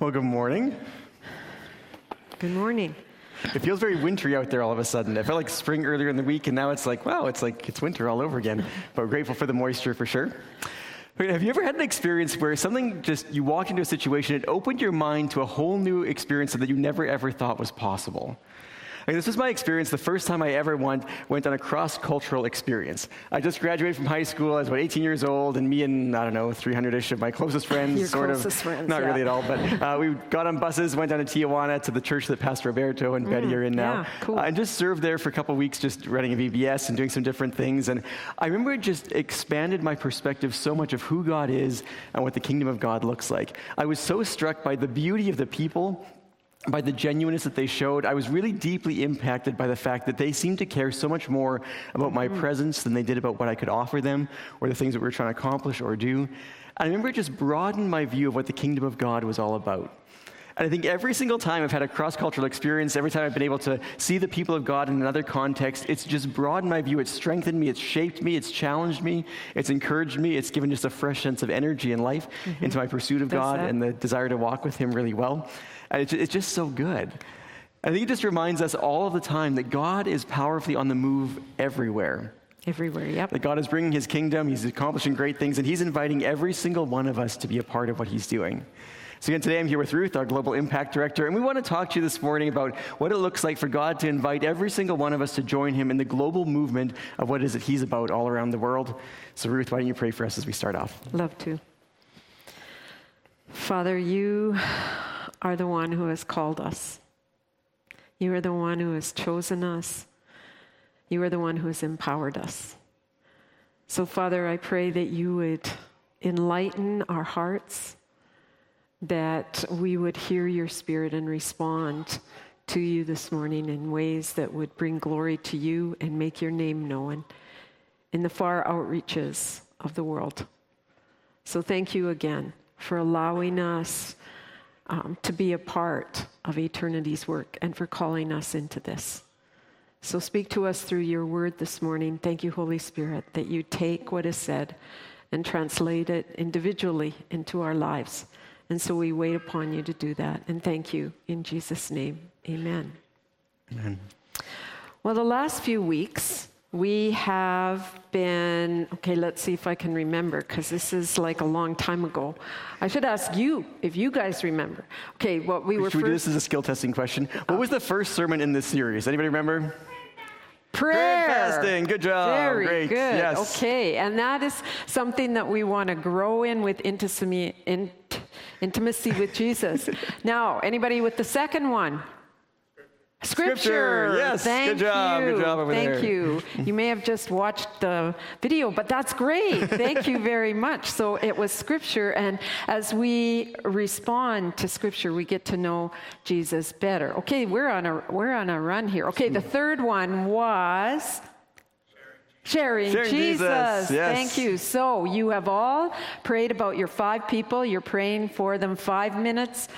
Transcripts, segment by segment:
Well, good morning. Good morning. It feels very wintry out there all of a sudden. It felt like spring earlier in the week, and now it's like, wow, it's like it's winter all over again. But we're grateful for the moisture for sure. Have you ever had an experience where something just, you walked into a situation, it opened your mind to a whole new experience that you never ever thought was possible? Like, this was my experience the first time I ever went, went on a cross cultural experience. I just graduated from high school. I was about 18 years old, and me and, I don't know, 300 ish of my closest friends, Your sort closest of. friends, not yeah. really at all, but uh, we got on buses, went down to Tijuana to the church that Pastor Roberto and Betty are in now. Mm, yeah, cool. Uh, and just served there for a couple weeks, just running a VBS and doing some different things. And I remember it just expanded my perspective so much of who God is and what the kingdom of God looks like. I was so struck by the beauty of the people by the genuineness that they showed, I was really deeply impacted by the fact that they seemed to care so much more about my mm. presence than they did about what I could offer them or the things that we were trying to accomplish or do. And I remember it just broadened my view of what the kingdom of God was all about. And I think every single time I've had a cross cultural experience, every time I've been able to see the people of God in another context, it's just broadened my view. It's strengthened me, it's shaped me, it's challenged me, it's encouraged me, it's given just a fresh sense of energy and life mm-hmm. into my pursuit of God that. and the desire to walk with Him really well. And it's, it's just so good. I think it just reminds us all of the time that God is powerfully on the move everywhere. Everywhere, yep. That God is bringing His kingdom, He's accomplishing great things, and He's inviting every single one of us to be a part of what He's doing. So, again, today I'm here with Ruth, our Global Impact Director, and we want to talk to you this morning about what it looks like for God to invite every single one of us to join Him in the global movement of what it is that He's about all around the world. So, Ruth, why don't you pray for us as we start off? Love to. Father, you are the one who has called us. You are the one who has chosen us. You are the one who has empowered us. So, Father, I pray that you would enlighten our hearts, that we would hear your spirit and respond to you this morning in ways that would bring glory to you and make your name known in the far outreaches of the world. So thank you again for allowing us um, to be a part of eternity's work and for calling us into this. So speak to us through your word this morning. Thank you, Holy Spirit, that you take what is said and translate it individually into our lives. And so we wait upon you to do that. And thank you in Jesus' name. Amen. Amen. Well, the last few weeks, we have been, okay, let's see if I can remember, because this is like a long time ago. I should ask you if you guys remember. Okay, what we were Should we do this is a skill testing question? What was the first sermon in this series? Anybody remember? Prayer. fasting. Good job. Very Great. good. Yes. Okay, and that is something that we want to grow in with intimacy, in, intimacy with Jesus. now, anybody with the second one? Scripture. Scripture. Yes. Thank Good job. you. Good job over Thank there. you. You may have just watched the video, but that's great. Thank you very much. So it was Scripture, and as we respond to Scripture, we get to know Jesus better. Okay, we're on a we're on a run here. Okay, the hmm. third one was. Sharing, Sharing Jesus. Jesus, yes. Thank you. So, you have all prayed about your five people. You're praying for them five minutes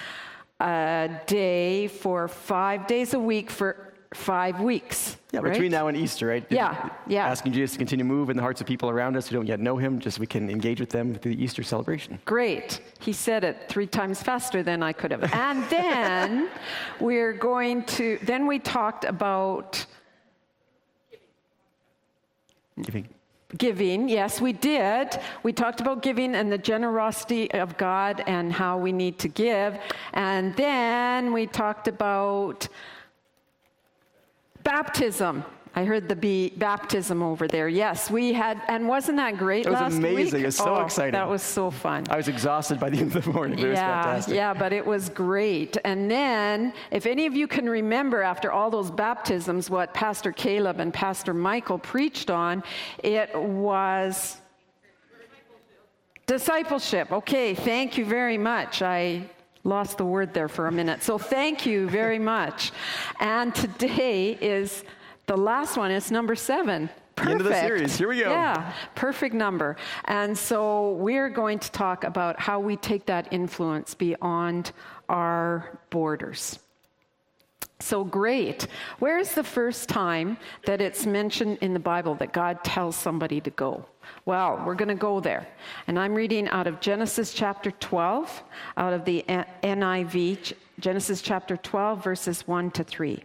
a day for five days a week for five weeks. Yeah, right? between now and Easter, right? Yeah, yeah. Asking Jesus to continue to move in the hearts of people around us who don't yet know him, just so we can engage with them through the Easter celebration. Great. He said it three times faster than I could have. And then we're going to, then we talked about Giving. Giving, yes, we did. We talked about giving and the generosity of God and how we need to give. And then we talked about baptism. I heard the baptism over there. Yes, we had, and wasn't that great? It was amazing. week? It was so Oh, exciting. That was so fun. I was exhausted by the end of the morning. It was yeah, fantastic. yeah, but it was great. And then, if any of you can remember after all those baptisms what Pastor Caleb and Pastor Michael preached on, it was discipleship. Okay, thank you very much. I lost the word there for a minute. So, thank you very much. And today is the last one, is number seven. The end of the series. Here we go. Yeah, perfect number. And so we're going to talk about how we take that influence beyond our borders. So great. Where is the first time that it's mentioned in the Bible that God tells somebody to go? Well, we're going to go there. And I'm reading out of Genesis chapter 12, out of the NIV, Genesis chapter 12, verses 1 to 3.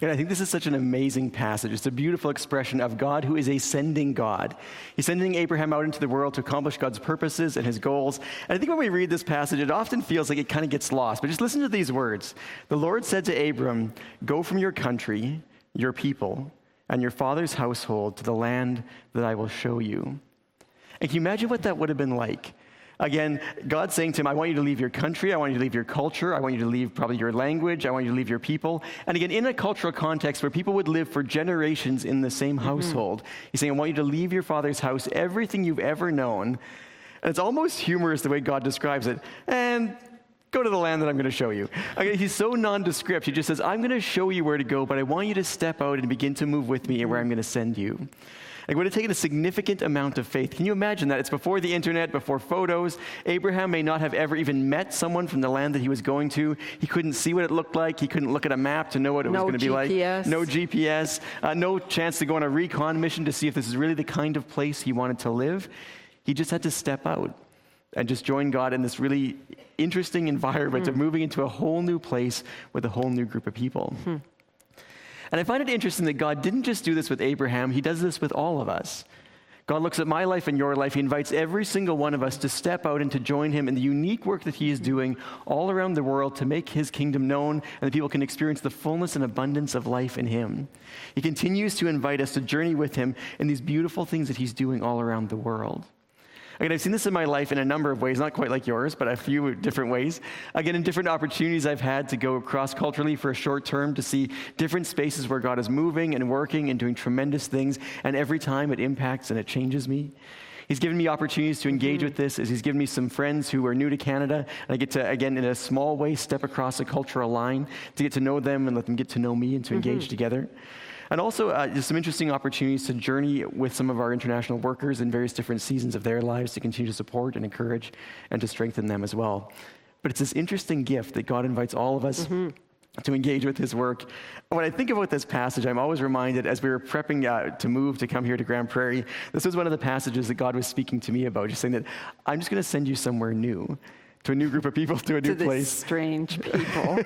And I think this is such an amazing passage. It's a beautiful expression of God who is a sending God. He's sending Abraham out into the world to accomplish God's purposes and his goals. And I think when we read this passage, it often feels like it kind of gets lost. But just listen to these words The Lord said to Abram, Go from your country, your people, and your father's household to the land that I will show you. And can you imagine what that would have been like? Again, God's saying to him, I want you to leave your country. I want you to leave your culture. I want you to leave probably your language. I want you to leave your people. And again, in a cultural context where people would live for generations in the same mm-hmm. household, he's saying, I want you to leave your father's house, everything you've ever known. And it's almost humorous the way God describes it. And go to the land that I'm going to show you. Okay, he's so nondescript. He just says, I'm going to show you where to go, but I want you to step out and begin to move with me and where I'm going to send you. It would have taken a significant amount of faith. Can you imagine that? It's before the internet, before photos. Abraham may not have ever even met someone from the land that he was going to. He couldn't see what it looked like. He couldn't look at a map to know what it no was going to be like. No GPS. Uh, no chance to go on a recon mission to see if this is really the kind of place he wanted to live. He just had to step out and just join God in this really interesting environment mm. of hmm. moving into a whole new place with a whole new group of people. Mm. And I find it interesting that God didn't just do this with Abraham, He does this with all of us. God looks at my life and your life. He invites every single one of us to step out and to join Him in the unique work that He is doing all around the world to make His kingdom known and that people can experience the fullness and abundance of life in Him. He continues to invite us to journey with Him in these beautiful things that He's doing all around the world. Again, I've seen this in my life in a number of ways, not quite like yours, but a few different ways. Again, in different opportunities I've had to go cross culturally for a short term to see different spaces where God is moving and working and doing tremendous things, and every time it impacts and it changes me. He's given me opportunities to engage mm-hmm. with this as he's given me some friends who are new to Canada. And I get to, again, in a small way, step across a cultural line to get to know them and let them get to know me and to engage mm-hmm. together. And also, uh, just some interesting opportunities to journey with some of our international workers in various different seasons of their lives to continue to support and encourage and to strengthen them as well. But it's this interesting gift that God invites all of us. Mm-hmm to engage with his work. When I think about this passage, I'm always reminded as we were prepping uh, to move to come here to Grande Prairie, this was one of the passages that God was speaking to me about, just saying that I'm just going to send you somewhere new to a new group of people, to a new to place. Strange people.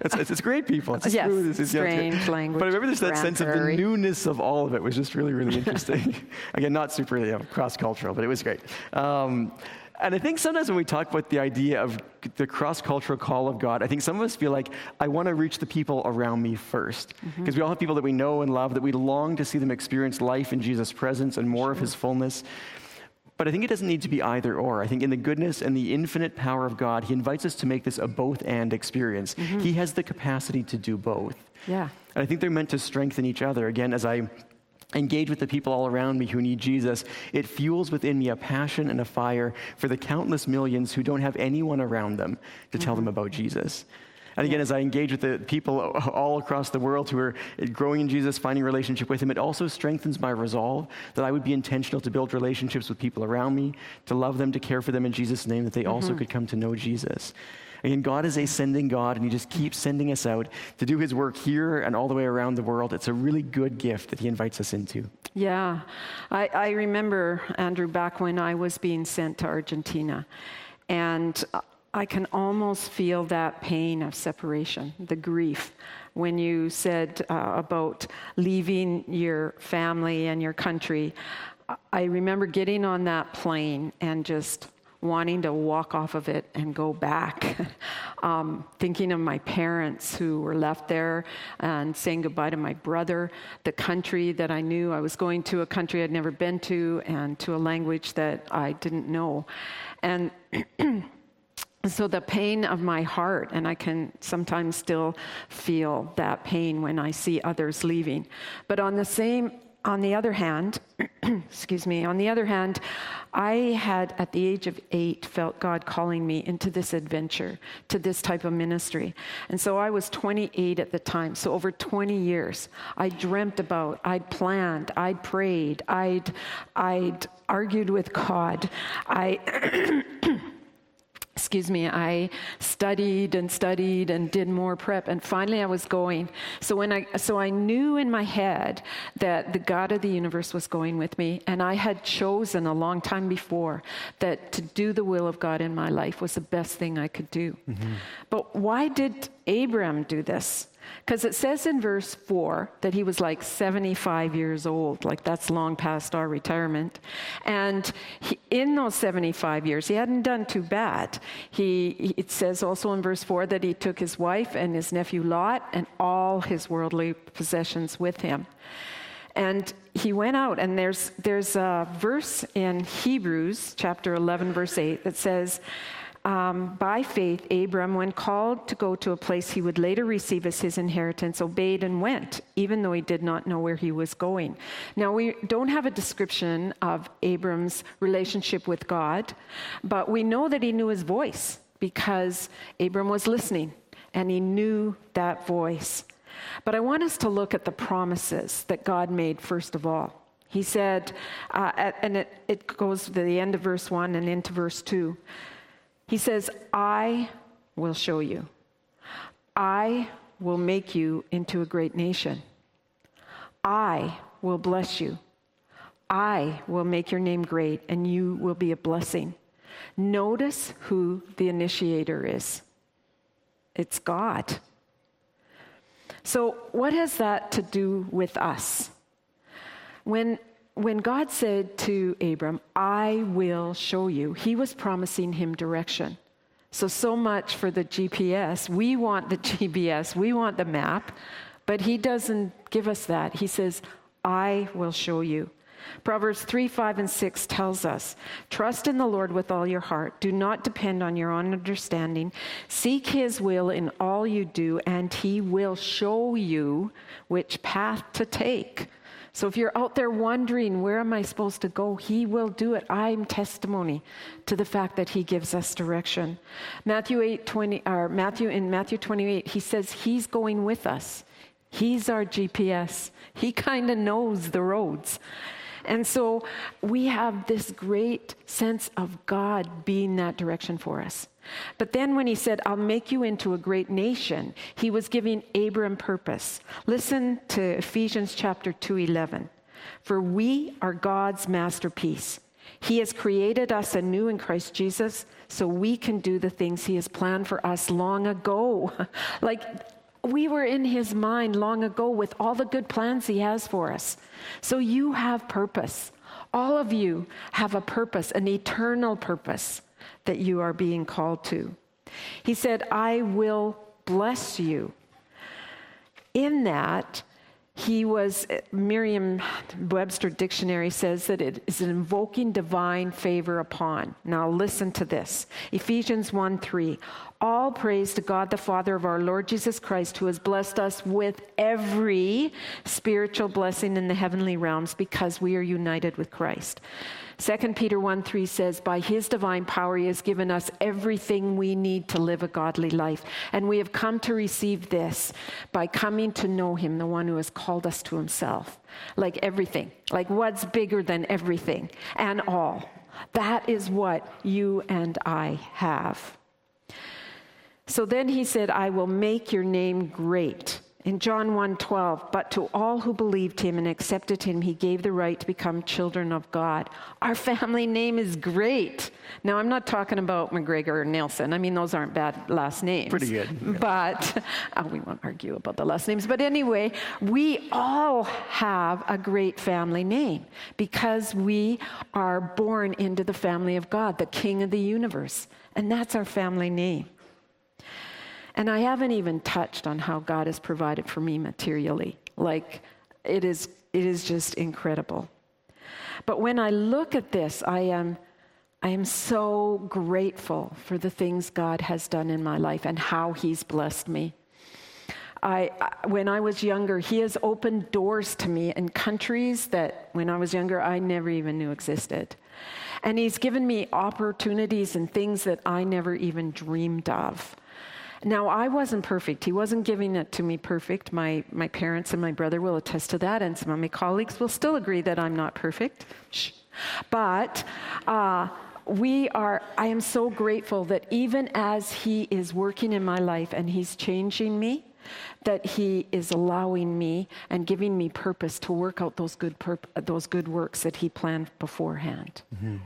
it's, it's, it's, great people. It's yes, smooth, it's, strange yeah. language. But I remember there's that sense of the newness of all of it was just really, really interesting. Again, not super you know, cross cultural, but it was great. Um, and I think sometimes when we talk about the idea of the cross cultural call of God, I think some of us feel like, I want to reach the people around me first. Because mm-hmm. we all have people that we know and love, that we long to see them experience life in Jesus' presence and more sure. of his fullness. But I think it doesn't need to be either or. I think in the goodness and the infinite power of God, He invites us to make this a both and experience. Mm-hmm. He has the capacity to do both. Yeah. And I think they're meant to strengthen each other. Again, as I engage with the people all around me who need Jesus, it fuels within me a passion and a fire for the countless millions who don't have anyone around them to tell mm-hmm. them about Jesus. And again, as I engage with the people all across the world who are growing in Jesus, finding relationship with Him, it also strengthens my resolve that I would be intentional to build relationships with people around me, to love them, to care for them in Jesus' name, that they mm-hmm. also could come to know Jesus. Again, God is a sending God, and He just keeps sending us out to do His work here and all the way around the world. It's a really good gift that He invites us into. Yeah. I, I remember, Andrew, back when I was being sent to Argentina. And I can almost feel that pain of separation, the grief. When you said uh, about leaving your family and your country, I remember getting on that plane and just wanting to walk off of it and go back. um, thinking of my parents who were left there and saying goodbye to my brother, the country that I knew. I was going to a country I'd never been to and to a language that I didn't know. And so the pain of my heart, and I can sometimes still feel that pain when I see others leaving. But on the same on the other hand, excuse me, on the other hand, I had at the age of eight felt God calling me into this adventure, to this type of ministry. And so I was 28 at the time. So over 20 years, I dreamt about, I'd planned, I'd prayed, I'd, I'd argued with God. I excuse me, I studied and studied and did more prep, and finally I was going. So when I so I knew in my head that the God of the universe was going with me, and I had chosen a long time before that to do the will of God in my life was the best thing I could do. Mm-hmm. But why did Abram do this? Because it says in verse 4 that he was like 75 years old, like that's long past our retirement. And he, in those 75 years, he hadn't done too bad. He, it says also in verse 4 that he took his wife and his nephew Lot and all his worldly possessions with him. And he went out, and there's, there's a verse in Hebrews chapter 11, verse 8, that says, um, by faith, Abram, when called to go to a place he would later receive as his inheritance, obeyed and went, even though he did not know where he was going. Now, we don't have a description of Abram's relationship with God, but we know that he knew his voice because Abram was listening and he knew that voice. But I want us to look at the promises that God made, first of all. He said, uh, and it, it goes to the end of verse 1 and into verse 2. He says, I will show you. I will make you into a great nation. I will bless you. I will make your name great, and you will be a blessing. Notice who the initiator is it's God. So, what has that to do with us? When when God said to Abram, I will show you, he was promising him direction. So, so much for the GPS. We want the GPS, we want the map, but he doesn't give us that. He says, I will show you. Proverbs 3, 5, and 6 tells us Trust in the Lord with all your heart. Do not depend on your own understanding. Seek his will in all you do, and he will show you which path to take. So if you're out there wondering, where am I supposed to go? He will do it. I'm testimony to the fact that he gives us direction. Matthew 8, 20, or Matthew, in Matthew 28, he says he's going with us. He's our GPS. He kind of knows the roads. And so we have this great sense of God being that direction for us. But then when he said, I'll make you into a great nation, he was giving Abram purpose. Listen to Ephesians chapter 2:11. For we are God's masterpiece. He has created us anew in Christ Jesus so we can do the things he has planned for us long ago. like we were in his mind long ago with all the good plans he has for us. So you have purpose. All of you have a purpose, an eternal purpose that you are being called to. He said, I will bless you. In that, he was, Merriam Webster Dictionary says that it is invoking divine favor upon. Now listen to this Ephesians 1 3. All praise to God the Father of our Lord Jesus Christ, who has blessed us with every spiritual blessing in the heavenly realms because we are united with Christ. 2 Peter 1 3 says, By his divine power, he has given us everything we need to live a godly life. And we have come to receive this by coming to know him, the one who has called us to himself. Like everything, like what's bigger than everything and all. That is what you and I have. So then he said, I will make your name great in John 1:12, but to all who believed him and accepted him, he gave the right to become children of God. Our family name is great. Now, I'm not talking about McGregor or Nelson. I mean, those aren't bad last names. Pretty good. But uh, we won't argue about the last names. But anyway, we all have a great family name because we are born into the family of God, the King of the universe. And that's our family name. And I haven't even touched on how God has provided for me materially. Like, it is, it is just incredible. But when I look at this, I am, I am so grateful for the things God has done in my life and how He's blessed me. I, when I was younger, He has opened doors to me in countries that when I was younger, I never even knew existed. And He's given me opportunities and things that I never even dreamed of. Now, I wasn't perfect. He wasn't giving it to me perfect. My, my parents and my brother will attest to that, and some of my colleagues will still agree that I'm not perfect. Shh. But uh, we are, I am so grateful that even as He is working in my life and He's changing me, that He is allowing me and giving me purpose to work out those good, purp- those good works that He planned beforehand. Mm-hmm.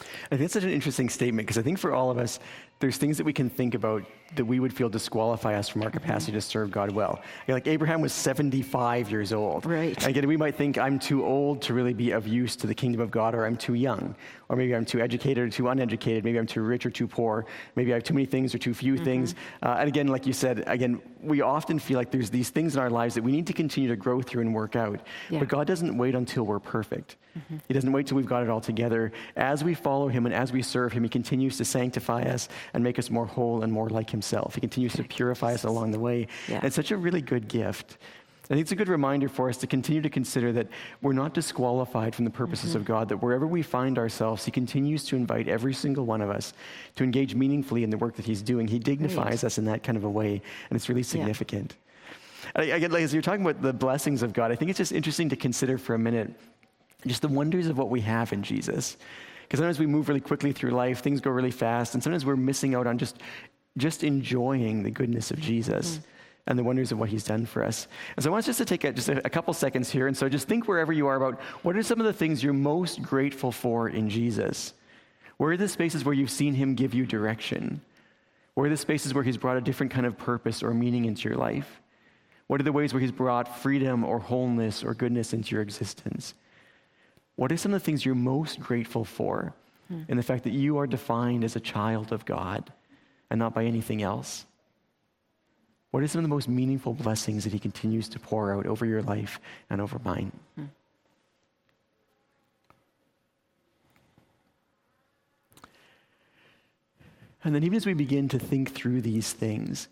I think that's such an interesting statement because I think for all of us, there's things that we can think about that we would feel disqualify us from our capacity to serve God well. like Abraham was 75 years old. Right. And again, we might think I'm too old to really be of use to the kingdom of God, or I'm too young, or maybe I'm too educated or too uneducated, maybe I'm too rich or too poor, maybe I have too many things or too few mm-hmm. things. Uh, and again, like you said, again, we often feel like there's these things in our lives that we need to continue to grow through and work out. Yeah. But God doesn't wait until we're perfect. Mm-hmm. He doesn't wait till we've got it all together. As we follow Him and as we serve Him, He continues to sanctify us and make us more whole and more like Himself. He continues to purify us along the way. Yeah. it's such a really good gift. I think it's a good reminder for us to continue to consider that we're not disqualified from the purposes mm-hmm. of God, that wherever we find ourselves, He continues to invite every single one of us to engage meaningfully in the work that He's doing. He dignifies us in that kind of a way, and it's really significant. Yeah. I, like, as you're talking about the blessings of God, I think it's just interesting to consider for a minute just the wonders of what we have in Jesus. Because sometimes we move really quickly through life, things go really fast, and sometimes we're missing out on just, just enjoying the goodness of Jesus. Mm. And the wonders of what he's done for us. And so I want us just to take a, just a, a couple seconds here. And so just think wherever you are about what are some of the things you're most grateful for in Jesus? Where are the spaces where you've seen him give you direction? Where are the spaces where he's brought a different kind of purpose or meaning into your life? What are the ways where he's brought freedom or wholeness or goodness into your existence? What are some of the things you're most grateful for hmm. in the fact that you are defined as a child of God and not by anything else? What are some of the most meaningful blessings that He continues to pour out over your life and over mine? Hmm. And then, even as we begin to think through these things,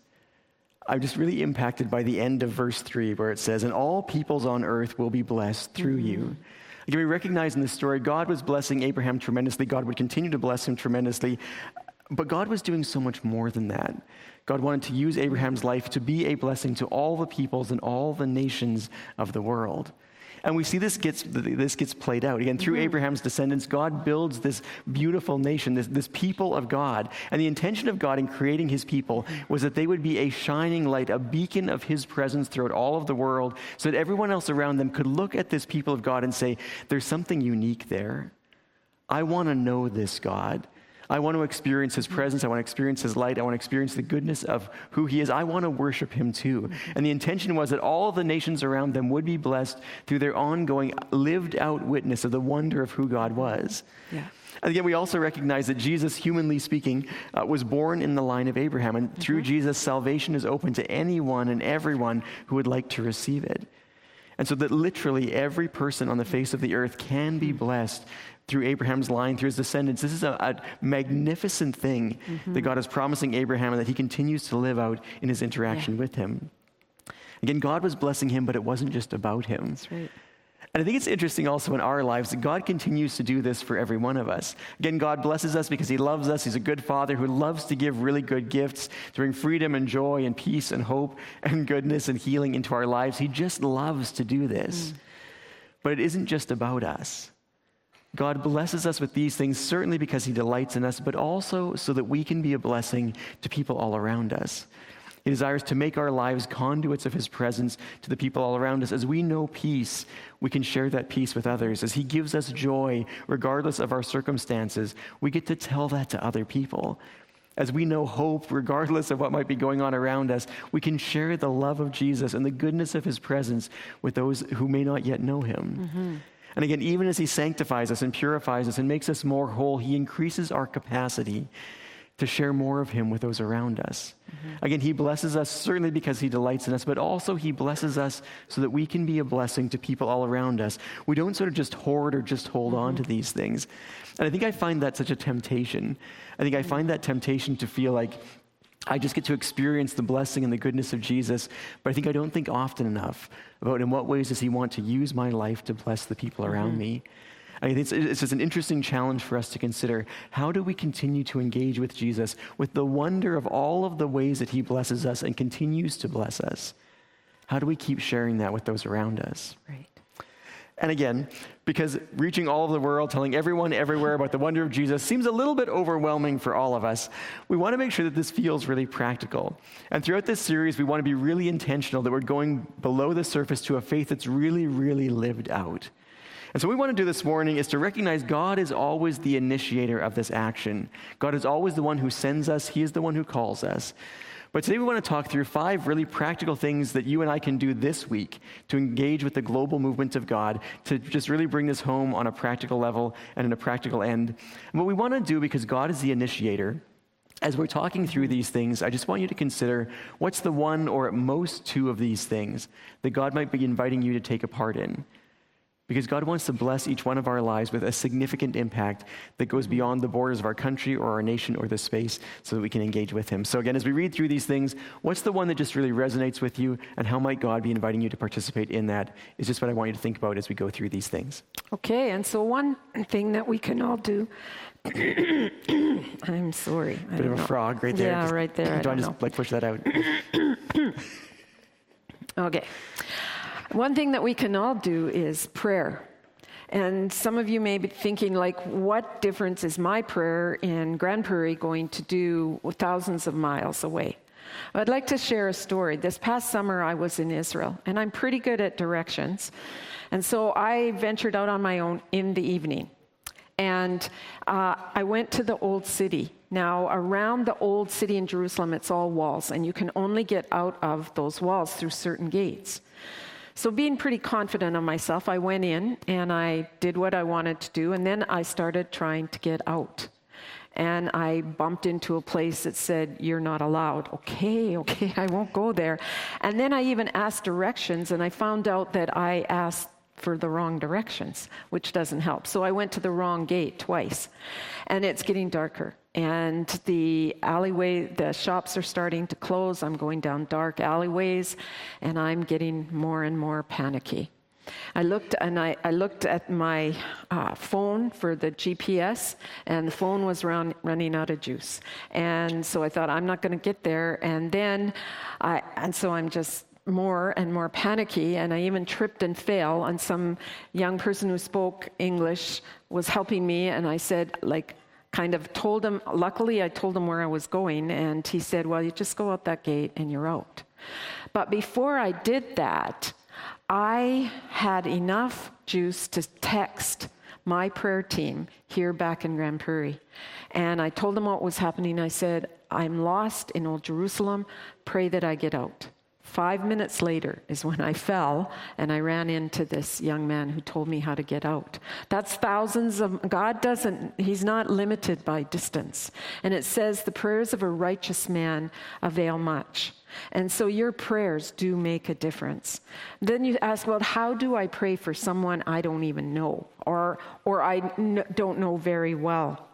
I'm just really impacted by the end of verse 3, where it says, And all peoples on earth will be blessed through mm-hmm. you. Again, we recognize in this story, God was blessing Abraham tremendously. God would continue to bless him tremendously. But God was doing so much more than that. God wanted to use Abraham's life to be a blessing to all the peoples and all the nations of the world. And we see this gets, this gets played out. Again, through mm-hmm. Abraham's descendants, God builds this beautiful nation, this, this people of God. And the intention of God in creating his people was that they would be a shining light, a beacon of his presence throughout all of the world, so that everyone else around them could look at this people of God and say, There's something unique there. I want to know this God. I want to experience his presence. I want to experience his light. I want to experience the goodness of who he is. I want to worship him too. And the intention was that all the nations around them would be blessed through their ongoing lived out witness of the wonder of who God was. Yeah. And again, we also recognize that Jesus, humanly speaking, uh, was born in the line of Abraham. And mm-hmm. through Jesus, salvation is open to anyone and everyone who would like to receive it. And so that literally every person on the face of the earth can be blessed through Abraham's line, through his descendants. This is a, a magnificent thing mm-hmm. that God is promising Abraham and that he continues to live out in his interaction yeah. with him. Again, God was blessing him, but it wasn't just about him. That's right. And I think it's interesting also in our lives that God continues to do this for every one of us. Again, God blesses us because He loves us. He's a good Father who loves to give really good gifts to bring freedom and joy and peace and hope and goodness and healing into our lives. He just loves to do this. Mm. But it isn't just about us. God blesses us with these things, certainly because He delights in us, but also so that we can be a blessing to people all around us. He desires to make our lives conduits of His presence to the people all around us. As we know peace, we can share that peace with others. As He gives us joy, regardless of our circumstances, we get to tell that to other people. As we know hope, regardless of what might be going on around us, we can share the love of Jesus and the goodness of His presence with those who may not yet know Him. Mm-hmm. And again, even as He sanctifies us and purifies us and makes us more whole, He increases our capacity to share more of Him with those around us. Mm-hmm. Again, He blesses us certainly because He delights in us, but also He blesses us so that we can be a blessing to people all around us. We don't sort of just hoard or just hold mm-hmm. on to these things. And I think I find that such a temptation. I think I find that temptation to feel like, I just get to experience the blessing and the goodness of Jesus, but I think I don't think often enough about in what ways does He want to use my life to bless the people around mm-hmm. me. I think it's, it's just an interesting challenge for us to consider. How do we continue to engage with Jesus with the wonder of all of the ways that He blesses us and continues to bless us? How do we keep sharing that with those around us? Right. And again, because reaching all of the world, telling everyone everywhere about the wonder of Jesus seems a little bit overwhelming for all of us, we want to make sure that this feels really practical. And throughout this series, we want to be really intentional that we're going below the surface to a faith that's really, really lived out. And so, what we want to do this morning is to recognize God is always the initiator of this action. God is always the one who sends us, He is the one who calls us. But today we want to talk through five really practical things that you and I can do this week to engage with the global movement of God, to just really bring this home on a practical level and in a practical end. And what we want to do, because God is the initiator, as we're talking through these things, I just want you to consider what's the one or at most two of these things that God might be inviting you to take a part in because God wants to bless each one of our lives with a significant impact that goes beyond the borders of our country or our nation or the space so that we can engage with Him. So, again, as we read through these things, what's the one that just really resonates with you, and how might God be inviting you to participate in that? Is just what I want you to think about as we go through these things. Okay, and so one thing that we can all do. I'm sorry. Bit of a know. frog right there. Yeah, just, right there. Do I, just like push that out? okay. One thing that we can all do is prayer. And some of you may be thinking, like, what difference is my prayer in Grande Prairie going to do thousands of miles away? I'd like to share a story. This past summer, I was in Israel, and I'm pretty good at directions. And so I ventured out on my own in the evening. And uh, I went to the old city. Now, around the old city in Jerusalem, it's all walls, and you can only get out of those walls through certain gates. So, being pretty confident of myself, I went in and I did what I wanted to do, and then I started trying to get out. And I bumped into a place that said, You're not allowed. Okay, okay, I won't go there. And then I even asked directions, and I found out that I asked for the wrong directions, which doesn't help. So I went to the wrong gate twice. And it's getting darker and the alleyway, the shops are starting to close. I'm going down dark alleyways, and I'm getting more and more panicky. I looked and I, I looked at my uh, phone for the GPS, and the phone was run, running out of juice. And so I thought, I'm not going to get there. And then, I, and so I'm just more and more panicky, and I even tripped and fell. And some young person who spoke English was helping me, and I said, like, kind of told him, luckily, I told him where I was going, and he said, Well, you just go out that gate and you're out. But before I did that, I had enough juice to text my prayer team here back in Grande Prairie. And I told them what was happening. I said, I'm lost in Old Jerusalem. Pray that I get out. Five minutes later is when I fell and I ran into this young man who told me how to get out. That's thousands of, God doesn't, He's not limited by distance. And it says, the prayers of a righteous man avail much. And so your prayers do make a difference. Then you ask, well, how do I pray for someone I don't even know or, or I n- don't know very well?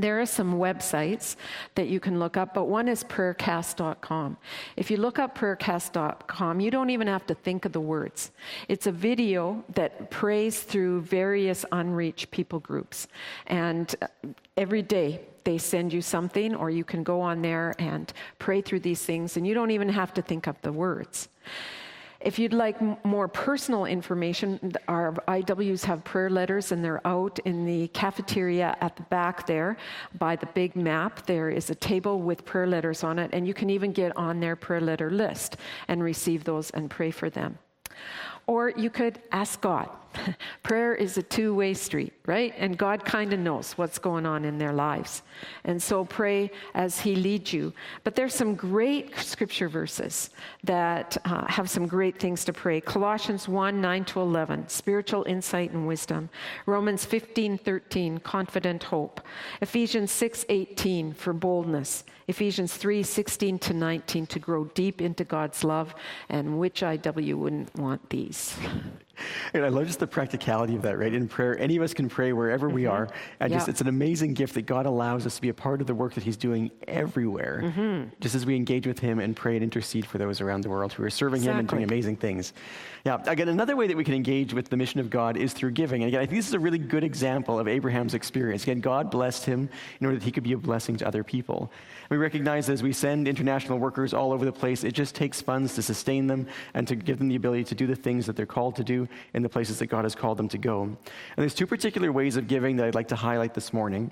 There are some websites that you can look up, but one is prayercast.com. If you look up prayercast.com, you don't even have to think of the words. It's a video that prays through various unreached people groups. And uh, every day they send you something, or you can go on there and pray through these things, and you don't even have to think up the words. If you'd like more personal information, our IWs have prayer letters and they're out in the cafeteria at the back there by the big map. There is a table with prayer letters on it, and you can even get on their prayer letter list and receive those and pray for them. Or you could ask God. Prayer is a two way street, right? And God kind of knows what's going on in their lives. And so pray as He leads you. But there's some great scripture verses that uh, have some great things to pray. Colossians 1 9 to 11, spiritual insight and wisdom. Romans 15 13, confident hope. Ephesians 6 18, for boldness. Ephesians 3 16 to 19 to grow deep into God's love, and which IW wouldn't want these? And I love just the practicality of that, right? In prayer, any of us can pray wherever we Mm-hmm. are. And just it's an amazing gift that God allows us to be a part of the work that He's doing everywhere. Mm-hmm. Just as we engage with Him and pray and intercede for those around the world who are serving Him and doing amazing things. Yeah, again, another way that we can engage with the mission of God is through giving. And again, I think this is a really good example of Abraham's experience. Again, God blessed him in order that he could be a blessing to other people. We recognize as we send international workers all over the place, it just takes funds to sustain them and to give them the ability to do the things that they're called to do in the places that God has called them to go. And there's two particular ways of giving that I'd like to highlight this morning.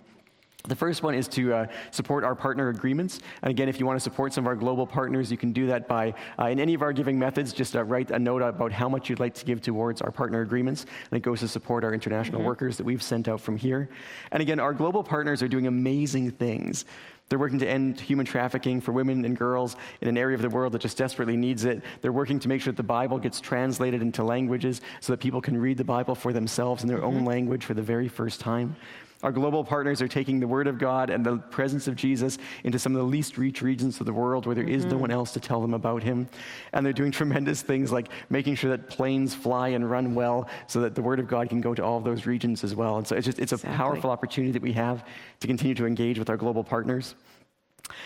The first one is to uh, support our partner agreements. And again, if you want to support some of our global partners, you can do that by, uh, in any of our giving methods, just uh, write a note about how much you'd like to give towards our partner agreements. And it goes to support our international workers that we've sent out from here. And again, our global partners are doing amazing things. They're working to end human trafficking for women and girls in an area of the world that just desperately needs it. They're working to make sure that the Bible gets translated into languages so that people can read the Bible for themselves in their mm-hmm. own language for the very first time. Our global partners are taking the Word of God and the presence of Jesus into some of the least reached regions of the world where there is no mm-hmm. one else to tell them about Him. And they're doing tremendous things like making sure that planes fly and run well so that the Word of God can go to all of those regions as well. And so it's just it's a Exactly. powerful opportunity that we have to continue to engage with our global partners.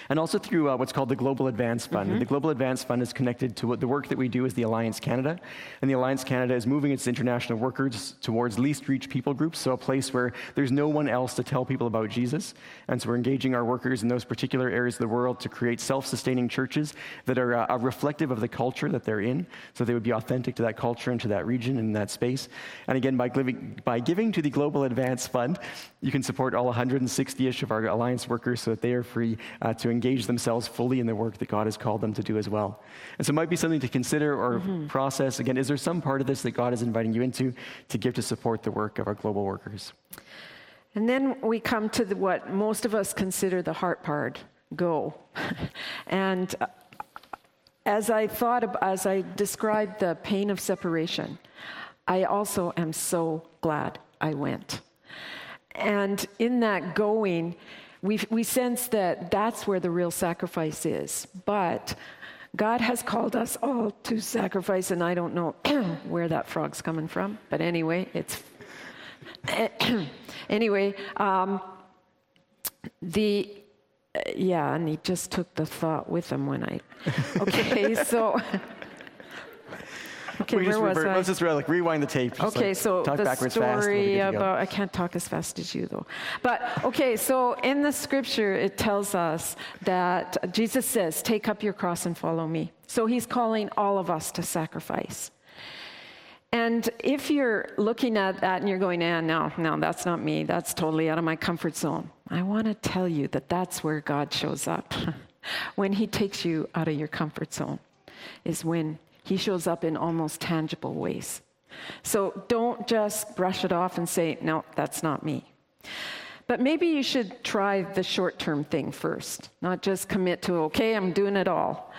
And also through uh, what's called the Global Advance Fund. The Global Advance Fund is connected to what the work that we do as the Alliance Canada. And the Alliance Canada is moving its international workers towards least reached people groups, so a place where there's no one else to tell people about Jesus. And so we're engaging our workers in those particular areas of the world to create self sustaining churches that are uh, reflective of the culture that they're in, so they would be authentic to that culture and to that region and that space. And again, by, giving by giving to the Global Advance Fund, you can support all 160 ish of our Alliance workers so that they are free uh, to engage themselves fully in the work that God has called them to do as well. And so it might be something to consider or process. Again, is there some part of this that God is inviting you into to give to support the work of our global workers? And then we come to the, what most of us consider the heart part go. and uh, as I thought, ab- as I described the pain of separation, I also am so glad I went. And in that going, we, we sense that that's where the real sacrifice is. But God has called us all to sacrifice, and I don't know where that frog's coming from. But anyway, it's anyway, um, the yeah, and he just took the thought with him when I. Okay, so. Okay, We where was revert- I? Let's just like rewind the tape. just, Okay, like, so talk the backwards fast. and we'll be story go. about I can't talk as fast as you though. But okay, so in the scripture it tells us that Jesus says, "Take up your cross and follow me." So he's calling all of us to sacrifice. And if you're looking at that and you're going, "Ah, no, no, that's not me. That's totally out of my comfort zone." I want to tell you that that's where God shows up. when he takes you out of your comfort zone is when he shows up in almost tangible ways. So don't just brush it off and say, no, that's not me. But maybe you should try the short term thing first, not just commit to, okay, I'm doing it all.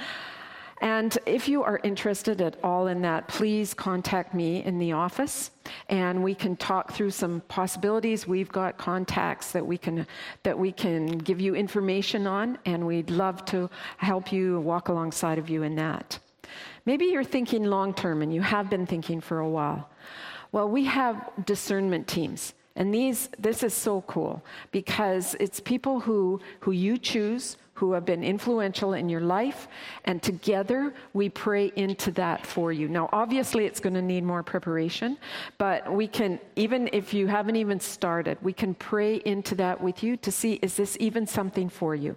And if you are interested at all in that, please contact me in the office and we can talk through some possibilities. We've got contacts that we can that we can give you information on and we'd love to help you walk alongside of you in that. Maybe you're thinking long term and you have been thinking for a while. Well, we have discernment teams. And these this is so cool because it's people who who you choose who have been influential in your life and together we pray into that for you. Now obviously it's going to need more preparation, but we can even if you haven't even started, we can pray into that with you to see is this even something for you?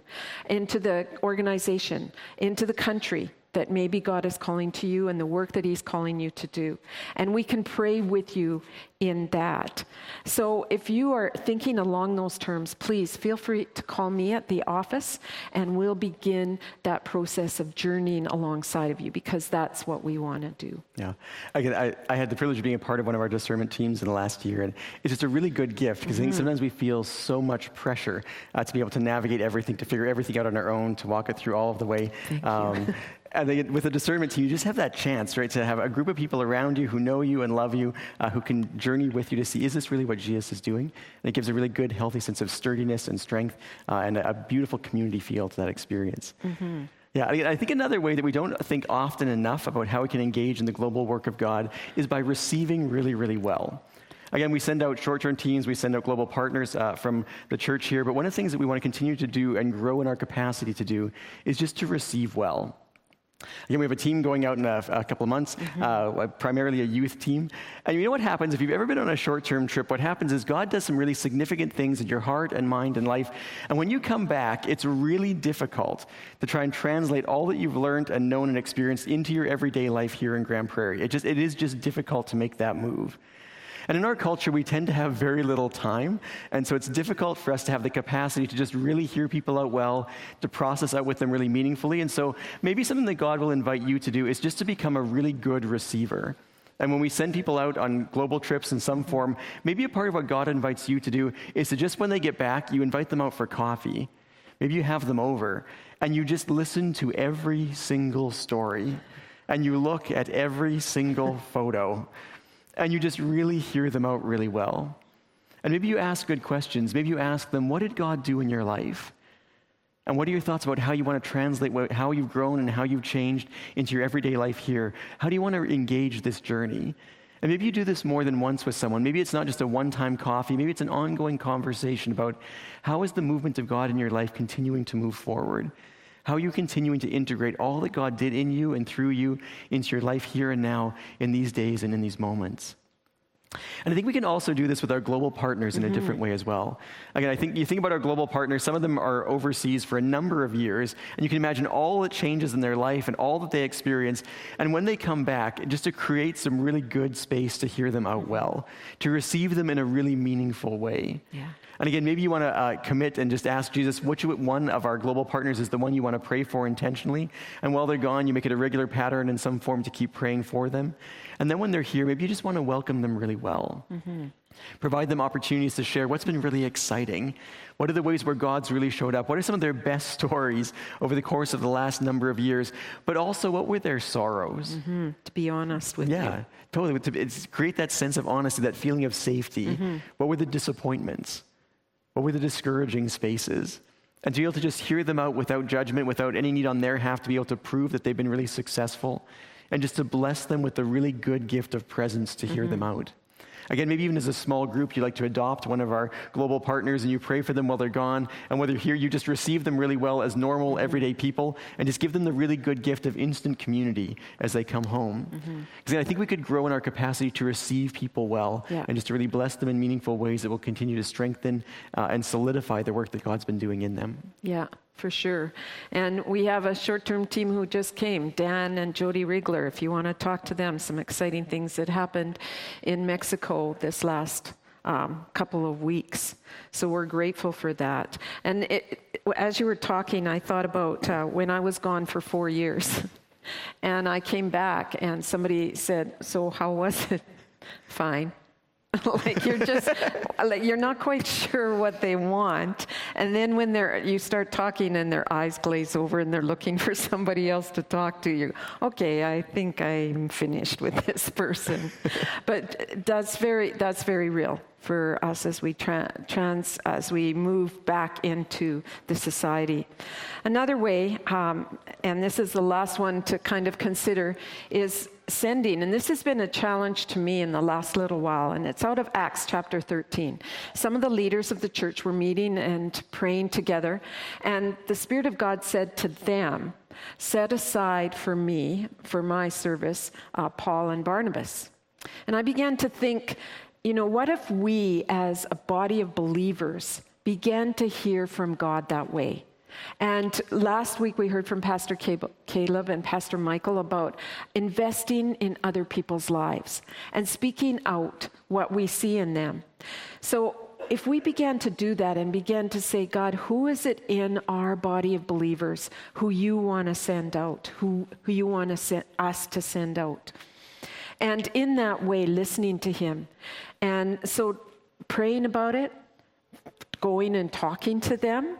Into the organization, into the country, that maybe God is calling to you and the work that He's calling you to do. And we can pray with you in that. So if you are thinking along those terms, please feel free to call me at the office and we'll begin that process of journeying alongside of you because that's what we want to do. Yeah. Again, I, I had the privilege of being a part of one of our discernment teams in the last year, and it's just a really good gift because I think sometimes we feel so much pressure uh, to be able to navigate everything, to figure everything out on our own, to walk it through all of the way. Um, and then with a discernment team, you just have that chance, right, to have a group of people around you who know you and love you, uh, who can journey with you to see is this really what Jesus is doing? And it gives a really good, healthy sense of sturdiness and strength uh, and a, a beautiful community feel to that experience. Yeah, Yeah, I think another way that we don't think often enough about how we can engage in the global work of God is by receiving really, really well. Again, we send out short term teams, we send out global partners uh, from the church here, but one of the things that we want to continue to do and grow in our capacity to do is just to receive well. Again, we have a team going out in a, a couple of months, mm-hmm. uh, primarily a youth team. And you know what happens if you've ever been on a short term trip? What happens is God does some really significant things in your heart and mind and life. And when you come back, it's really difficult to try and translate all that you've learned and known and experienced into your everyday life here in Grande Prairie. It, just, it is just difficult to make that move. And in our culture, we tend to have very little time. And so it's difficult for us to have the capacity to just really hear people out well, to process out with them really meaningfully. And so maybe something that God will invite you to do is just to become a really good receiver. And when we send people out on global trips in some form, maybe a part of what God invites you to do is to just when they get back, you invite them out for coffee. Maybe you have them over and you just listen to every single story and you look at every single photo and you just really hear them out really well. And maybe you ask good questions. Maybe you ask them, What did God do in your life? And what are your thoughts about how you want to translate how you've grown and how you've changed into your everyday life here? How do you want to engage this journey? And maybe you do this more than once with someone. Maybe it's not just a one time coffee. Maybe it's an ongoing conversation about how is the movement of God in your life continuing to move forward? How are you continuing to integrate all that God did in you and through you into your life here and now in these days and in these moments? And I think we can also do this with our global partners in mm-hmm. a different way as well. Again, I think you think about our global partners, some of them are overseas for a number of years, and you can imagine all the changes in their life and all that they experience. And when they come back, just to create some really good space to hear them out well, to receive them in a really meaningful way. Yeah. And again, maybe you want to uh, commit and just ask Jesus which one of our global partners is the one you want to pray for intentionally. And while they're gone, you make it a regular pattern in some form to keep praying for them. And then when they're here, maybe you just want to welcome them really well. Mm-hmm. Provide them opportunities to share what's been really exciting. What are the ways where God's really showed up? What are some of their best stories over the course of the last number of years? But also, what were their sorrows? Mm-hmm. To be honest with yeah, you. Yeah, totally. To create that sense of honesty, that feeling of safety. Mm-hmm. What were the disappointments? What were the discouraging spaces? And to be able to just hear them out without judgment, without any need on their half to be able to prove that they've been really successful, and just to bless them with the really good gift of presence to hear mm-hmm. them out. Again, maybe even as a small group, you'd like to adopt one of our global partners and you pray for them while they're gone. And whether here, you just receive them really well as normal, everyday people and just give them the really good gift of instant community as they come home. Because mm-hmm. I think we could grow in our capacity to receive people well yeah. and just to really bless them in meaningful ways that will continue to strengthen uh, and solidify the work that God's been doing in them. Yeah for sure. And we have a short term team who just came, Dan and Jody Riegler, If you want to talk to them, some exciting things that happened in Mexico this last um, couple of weeks. So we're grateful for that. And it, as you were talking, I thought about uh, when I was gone for four years. and I came back, and somebody said, So, how was it? Fine. like you're just like you're not quite sure what they want. And then when they're you start talking and their eyes glaze over and they're looking for somebody else to talk to you. Okay i think i'm finished with this person. But that's very that's very real for us as we tra- trans as we move back into the society. Another way, um, and this is the last one to kind of consider, is sending. And this has been a challenge to me in the last little while, and it's out of Acts chapter 13. Some of the leaders of the church were meeting and praying together, and the Spirit of God said to them, Set aside for me, for my service, uh, Paul and Barnabas. And I began to think, you know, what if we as a body of believers began to hear from God that way? And last week we heard from Pastor Caleb and Pastor Michael about investing in other people's lives and speaking out what we see in them. So if we began to do that and began to say, God, who is it in our body of believers who you want to send out, who, who you want us to send out? And in that way, listening to Him. And so praying about it, going and talking to them,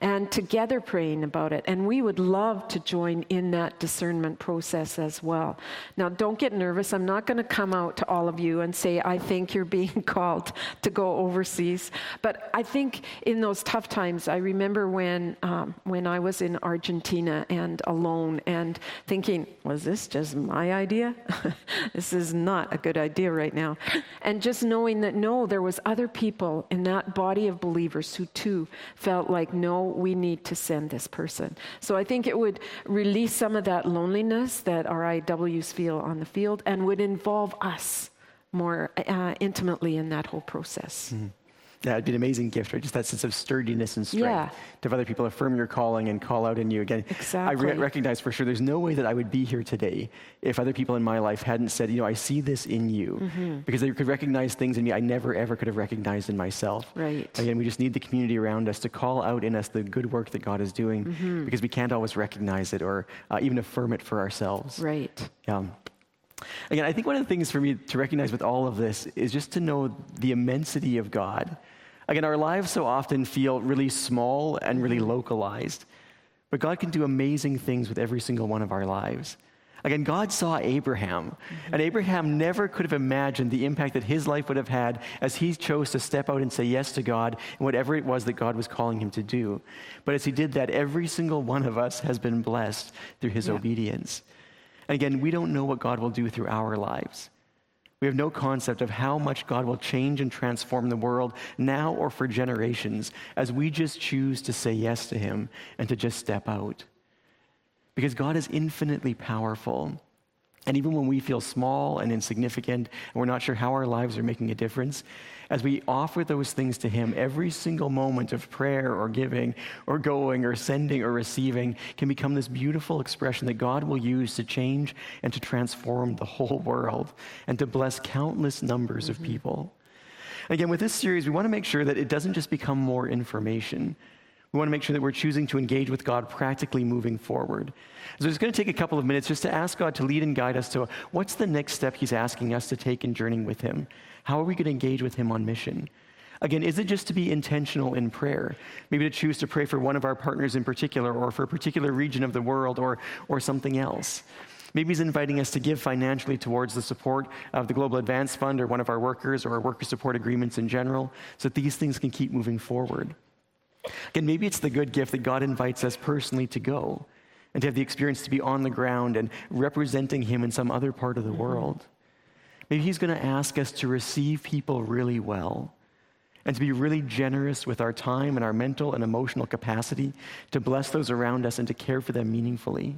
and together praying about it. And we would love to join in that discernment process as well. Now, don't get nervous. I'm not going to come out to all of you and say, I think you're being called to go overseas. But I think in those tough times, I remember when, um, when I was in Argentina and alone and thinking, was this just my idea? this is not a good idea right now. And just knowing that no, there was other people in that body of believers who too felt like, no, we need to send this person. So I think it would release some of that loneliness that our IWs feel on the field and would involve us more uh, intimately in that whole process. Mm-hmm. Yeah, it'd be an amazing gift, right? Just that sense of sturdiness and strength yeah. to have other people affirm your calling and call out in you again. Exactly. I re- recognize for sure there's no way that I would be here today if other people in my life hadn't said, you know, I see this in you. Mm-hmm. Because they could recognize things in me I never ever could have recognized in myself. Right. Again, we just need the community around us to call out in us the good work that God is doing mm-hmm. because we can't always recognize it or uh, even affirm it for ourselves. Right. Yeah. Again, I think one of the things for me to recognize with all of this is just to know the immensity of God. Again, our lives so often feel really small and really localized, but God can do amazing things with every single one of our lives. Again, God saw Abraham, mm-hmm. and Abraham never could have imagined the impact that his life would have had as he chose to step out and say yes to God and whatever it was that God was calling him to do. But as he did that, every single one of us has been blessed through his yeah. obedience. And again, we don't know what God will do through our lives. We have no concept of how much God will change and transform the world now or for generations as we just choose to say yes to Him and to just step out. Because God is infinitely powerful. And even when we feel small and insignificant and we're not sure how our lives are making a difference, as we offer those things to Him, every single moment of prayer or giving or going or sending or receiving can become this beautiful expression that God will use to change and to transform the whole world and to bless countless numbers mm-hmm. of people. Again, with this series, we want to make sure that it doesn't just become more information. We want to make sure that we're choosing to engage with God practically moving forward. So it's going to take a couple of minutes just to ask God to lead and guide us to what's the next step He's asking us to take in journeying with Him. How are we going to engage with Him on mission? Again, is it just to be intentional in prayer? Maybe to choose to pray for one of our partners in particular, or for a particular region of the world, or, or something else. Maybe he's inviting us to give financially towards the support of the Global Advance Fund or one of our workers or our worker support agreements in general so that these things can keep moving forward. Again, maybe it's the good gift that God invites us personally to go and to have the experience to be on the ground and representing Him in some other part of the world. Maybe He's going to ask us to receive people really well and to be really generous with our time and our mental and emotional capacity to bless those around us and to care for them meaningfully.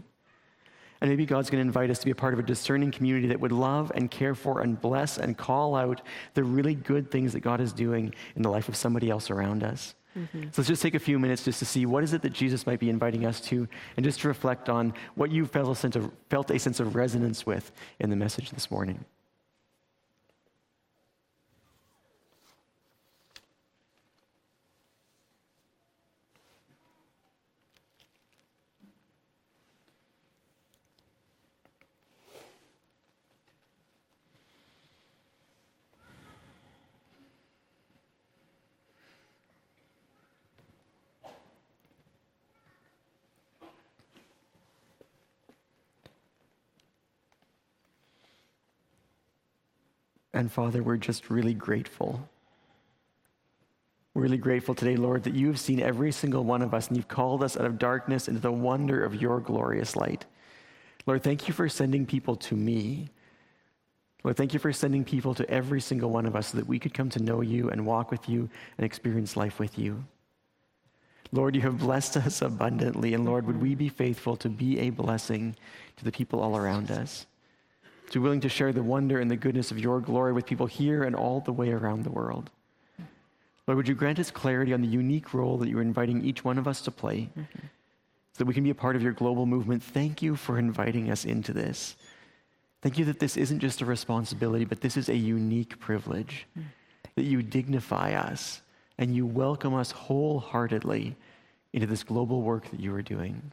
And maybe God's going to invite us to be a part of a discerning community that would love and care for and bless and call out the really good things that God is doing in the life of somebody else around us. Mm-hmm. So let's just take a few minutes just to see what is it that Jesus might be inviting us to, and just to reflect on what you felt a sense of, felt a sense of resonance with in the message this morning. And Father, we're just really grateful. We're really grateful today, Lord, that you have seen every single one of us and you've called us out of darkness into the wonder of your glorious light. Lord, thank you for sending people to me. Lord, thank you for sending people to every single one of us so that we could come to know you and walk with you and experience life with you. Lord, you have blessed us abundantly, and Lord, would we be faithful to be a blessing to the people all around us? To be willing to share the wonder and the goodness of your glory with people here and all the way around the world. Lord, would you grant us clarity on the unique role that you're inviting each one of us to play mm-hmm. so that we can be a part of your global movement? Thank you for inviting us into this. Thank you that this isn't just a responsibility, but this is a unique privilege, mm-hmm. that you dignify us and you welcome us wholeheartedly into this global work that you are doing.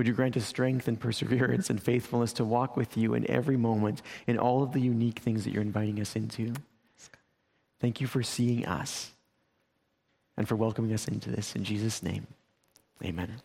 Would you grant us strength and perseverance and faithfulness to walk with you in every moment in all of the unique things that you're inviting us into? Thank you for seeing us. and for welcoming us into this. In Jesus' name, amen.